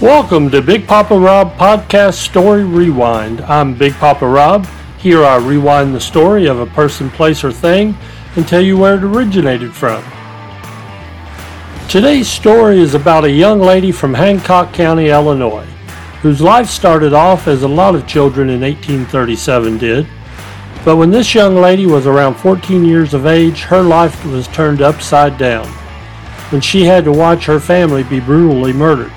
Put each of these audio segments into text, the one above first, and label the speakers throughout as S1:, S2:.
S1: Welcome to Big Papa Rob Podcast Story Rewind. I'm Big Papa Rob. Here I rewind the story of a person, place, or thing and tell you where it originated from. Today's story is about a young lady from Hancock County, Illinois, whose life started off as a lot of children in 1837 did. But when this young lady was around 14 years of age, her life was turned upside down when she had to watch her family be brutally murdered.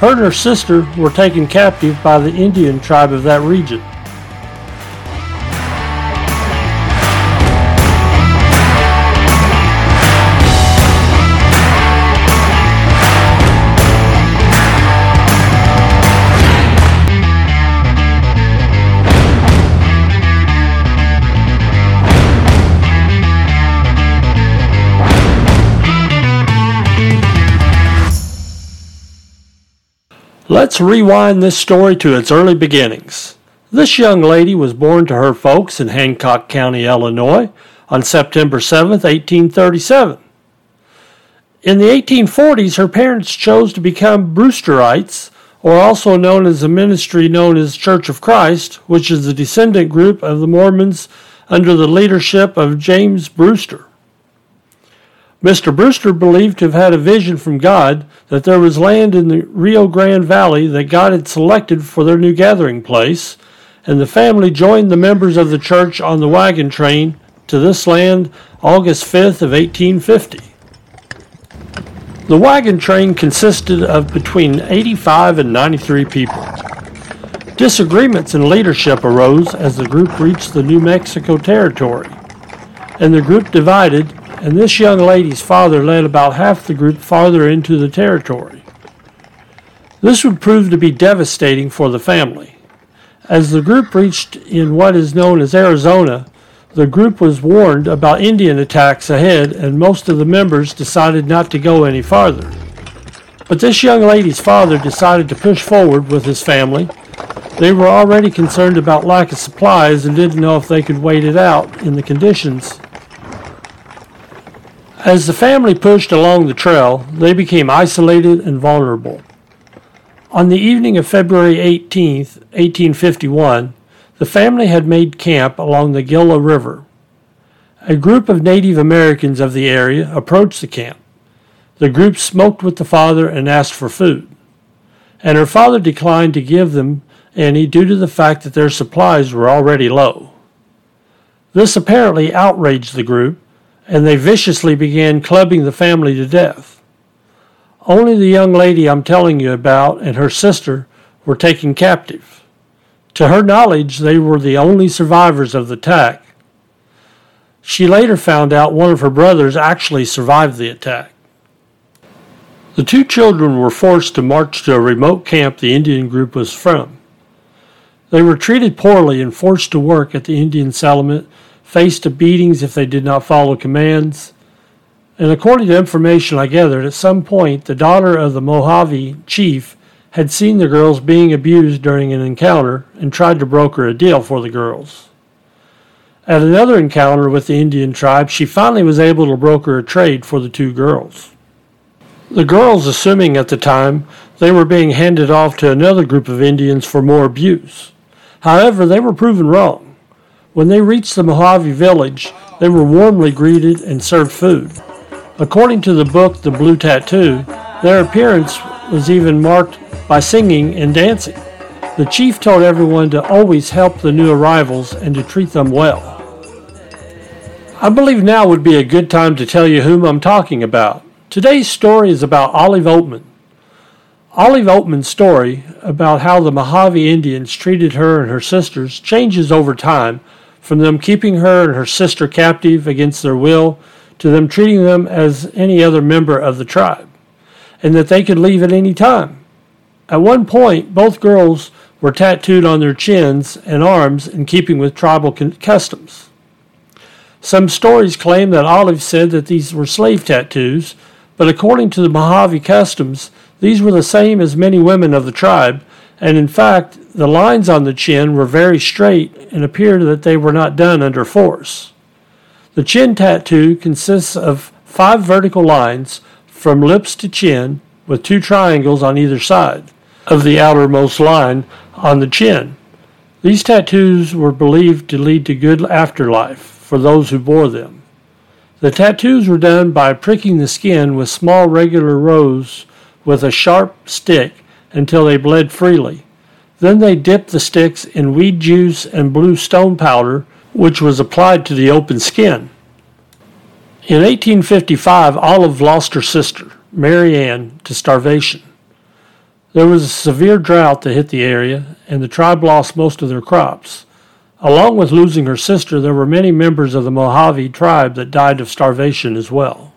S1: Her and her sister were taken captive by the Indian tribe of that region. Let's rewind this story to its early beginnings. This young lady was born to her folks in Hancock County, Illinois, on September 7, 1837. In the 1840s, her parents chose to become Brewsterites, or also known as a ministry known as Church of Christ, which is a descendant group of the Mormons under the leadership of James Brewster. Mr. Brewster believed to have had a vision from God that there was land in the Rio Grande Valley that God had selected for their new gathering place, and the family joined the members of the church on the wagon train to this land August 5th of 1850. The wagon train consisted of between 85 and 93 people. Disagreements in leadership arose as the group reached the New Mexico territory, and the group divided and this young lady's father led about half the group farther into the territory. This would prove to be devastating for the family. As the group reached in what is known as Arizona, the group was warned about Indian attacks ahead, and most of the members decided not to go any farther. But this young lady's father decided to push forward with his family. They were already concerned about lack of supplies and didn't know if they could wait it out in the conditions as the family pushed along the trail, they became isolated and vulnerable. On the evening of February 18, 1851, the family had made camp along the Gila River. A group of Native Americans of the area approached the camp. The group smoked with the father and asked for food, and her father declined to give them any due to the fact that their supplies were already low. This apparently outraged the group, and they viciously began clubbing the family to death. Only the young lady I'm telling you about and her sister were taken captive. To her knowledge, they were the only survivors of the attack. She later found out one of her brothers actually survived the attack. The two children were forced to march to a remote camp the Indian group was from. They were treated poorly and forced to work at the Indian settlement faced to beatings if they did not follow commands. And according to information I gathered, at some point the daughter of the Mojave chief had seen the girls being abused during an encounter and tried to broker a deal for the girls. At another encounter with the Indian tribe, she finally was able to broker a trade for the two girls. The girls, assuming at the time they were being handed off to another group of Indians for more abuse. However, they were proven wrong. When they reached the Mojave village, they were warmly greeted and served food. According to the book The Blue Tattoo, their appearance was even marked by singing and dancing. The chief told everyone to always help the new arrivals and to treat them well. I believe now would be a good time to tell you whom I'm talking about. Today's story is about Olive Oatman. Olive Oatman's story about how the Mojave Indians treated her and her sisters changes over time from them keeping her and her sister captive against their will to them treating them as any other member of the tribe, and that they could leave at any time. At one point, both girls were tattooed on their chins and arms in keeping with tribal customs. Some stories claim that Olive said that these were slave tattoos, but according to the Mojave customs, these were the same as many women of the tribe, and in fact, the lines on the chin were very straight and appeared that they were not done under force. The chin tattoo consists of five vertical lines from lips to chin with two triangles on either side of the outermost line on the chin. These tattoos were believed to lead to good afterlife for those who bore them. The tattoos were done by pricking the skin with small regular rows with a sharp stick until they bled freely. Then they dipped the sticks in weed juice and blue stone powder, which was applied to the open skin. In 1855, Olive lost her sister, Mary Ann, to starvation. There was a severe drought that hit the area, and the tribe lost most of their crops. Along with losing her sister, there were many members of the Mojave tribe that died of starvation as well.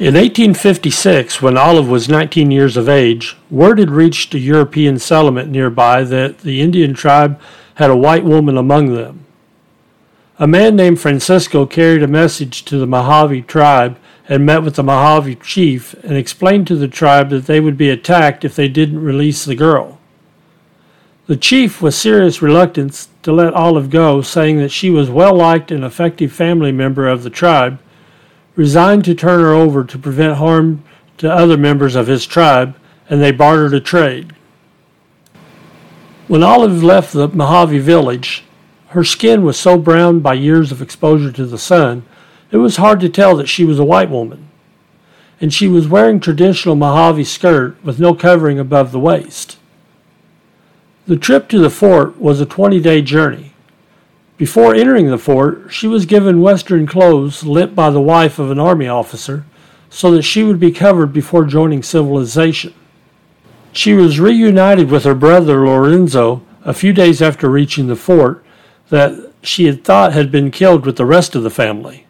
S1: In 1856, when Olive was 19 years of age, word had reached a European settlement nearby that the Indian tribe had a white woman among them. A man named Francisco carried a message to the Mojave tribe and met with the Mojave chief and explained to the tribe that they would be attacked if they didn't release the girl. The chief, with serious reluctance to let Olive go, saying that she was well liked and effective family member of the tribe, resigned to turn her over to prevent harm to other members of his tribe, and they bartered a trade. When Olive left the Mojave village, her skin was so browned by years of exposure to the sun, it was hard to tell that she was a white woman. And she was wearing traditional Mojave skirt with no covering above the waist. The trip to the fort was a 20 day journey. Before entering the fort, she was given Western clothes lent by the wife of an army officer so that she would be covered before joining civilization. She was reunited with her brother Lorenzo a few days after reaching the fort that she had thought had been killed with the rest of the family.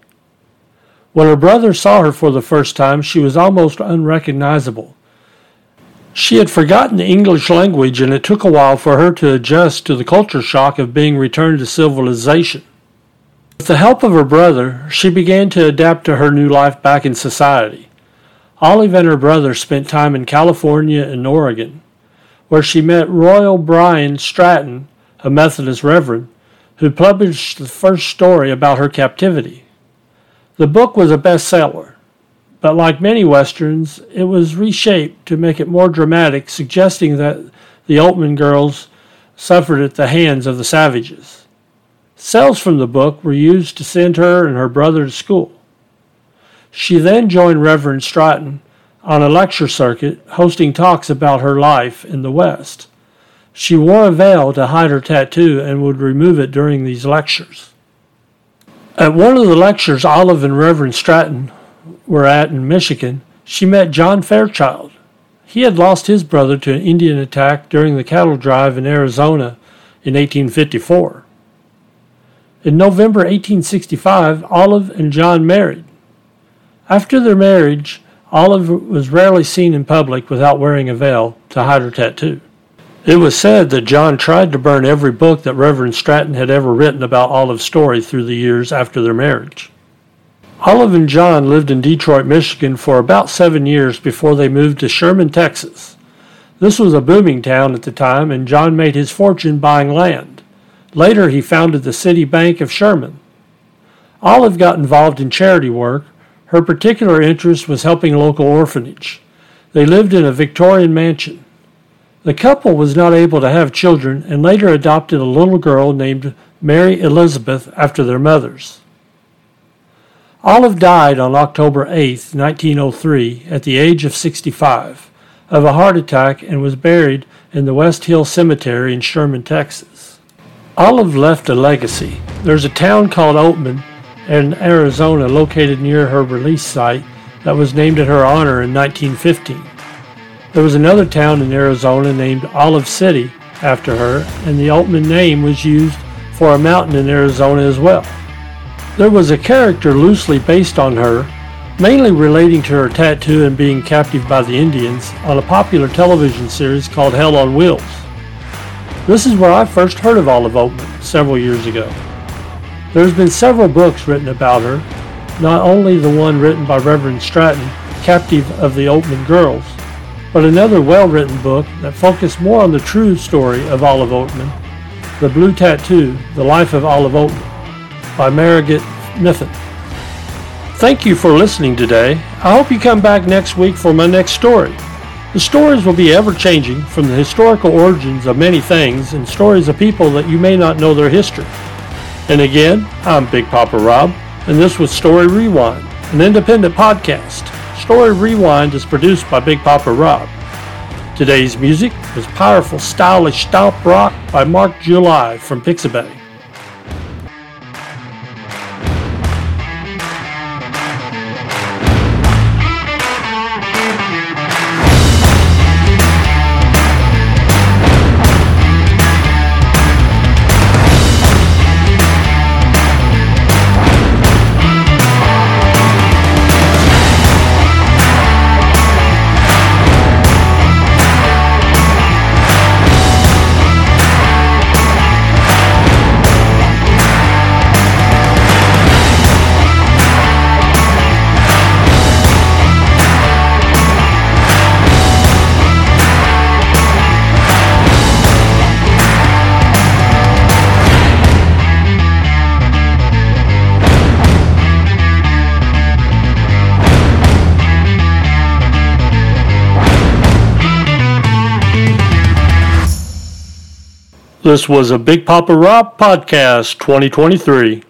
S1: When her brother saw her for the first time, she was almost unrecognizable. She had forgotten the English language, and it took a while for her to adjust to the culture shock of being returned to civilization. With the help of her brother, she began to adapt to her new life back in society. Olive and her brother spent time in California and Oregon, where she met Royal Byron Stratton, a Methodist reverend, who published the first story about her captivity. The book was a bestseller, but like many westerns, it was reshaped to make it more dramatic, suggesting that the Oatman girls suffered at the hands of the savages. Cells from the book were used to send her and her brother to school. She then joined Reverend Stratton on a lecture circuit, hosting talks about her life in the West. She wore a veil to hide her tattoo and would remove it during these lectures. At one of the lectures Olive and Reverend Stratton were at in Michigan, she met John Fairchild. He had lost his brother to an Indian attack during the cattle drive in Arizona in 1854. In November 1865, Olive and John married. After their marriage, Olive was rarely seen in public without wearing a veil to hide her tattoo. It was said that John tried to burn every book that Reverend Stratton had ever written about Olive's story through the years after their marriage. Olive and John lived in Detroit, Michigan for about seven years before they moved to Sherman, Texas. This was a booming town at the time, and John made his fortune buying land. Later, he founded the City Bank of Sherman. Olive got involved in charity work. Her particular interest was helping local orphanage. They lived in a Victorian mansion. The couple was not able to have children and later adopted a little girl named Mary Elizabeth after their mothers. Olive died on October 8, 1903, at the age of 65, of a heart attack and was buried in the West Hill Cemetery in Sherman, Texas. Olive left a legacy. There's a town called Oatman in Arizona located near her release site that was named in her honor in 1915. There was another town in Arizona named Olive City after her, and the Oatman name was used for a mountain in Arizona as well. There was a character loosely based on her, mainly relating to her tattoo and being captive by the Indians, on a popular television series called Hell on Wheels. This is where I first heard of Olive Oatman several years ago. There's been several books written about her, not only the one written by Reverend Stratton, Captive of the Oatman Girls, but another well written book that focused more on the true story of Olive Oatman, The Blue Tattoo The Life of Olive Oatman, by Margaret Mifflin. Thank you for listening today. I hope you come back next week for my next story. The stories will be ever changing from the historical origins of many things and stories of people that you may not know their history. And again, I'm Big Papa Rob, and this was Story Rewind, an independent podcast. Story Rewind is produced by Big Papa Rob. Today's music was powerful, stylish stomp rock by Mark July from Pixabay. This was a Big Papa Rob podcast 2023.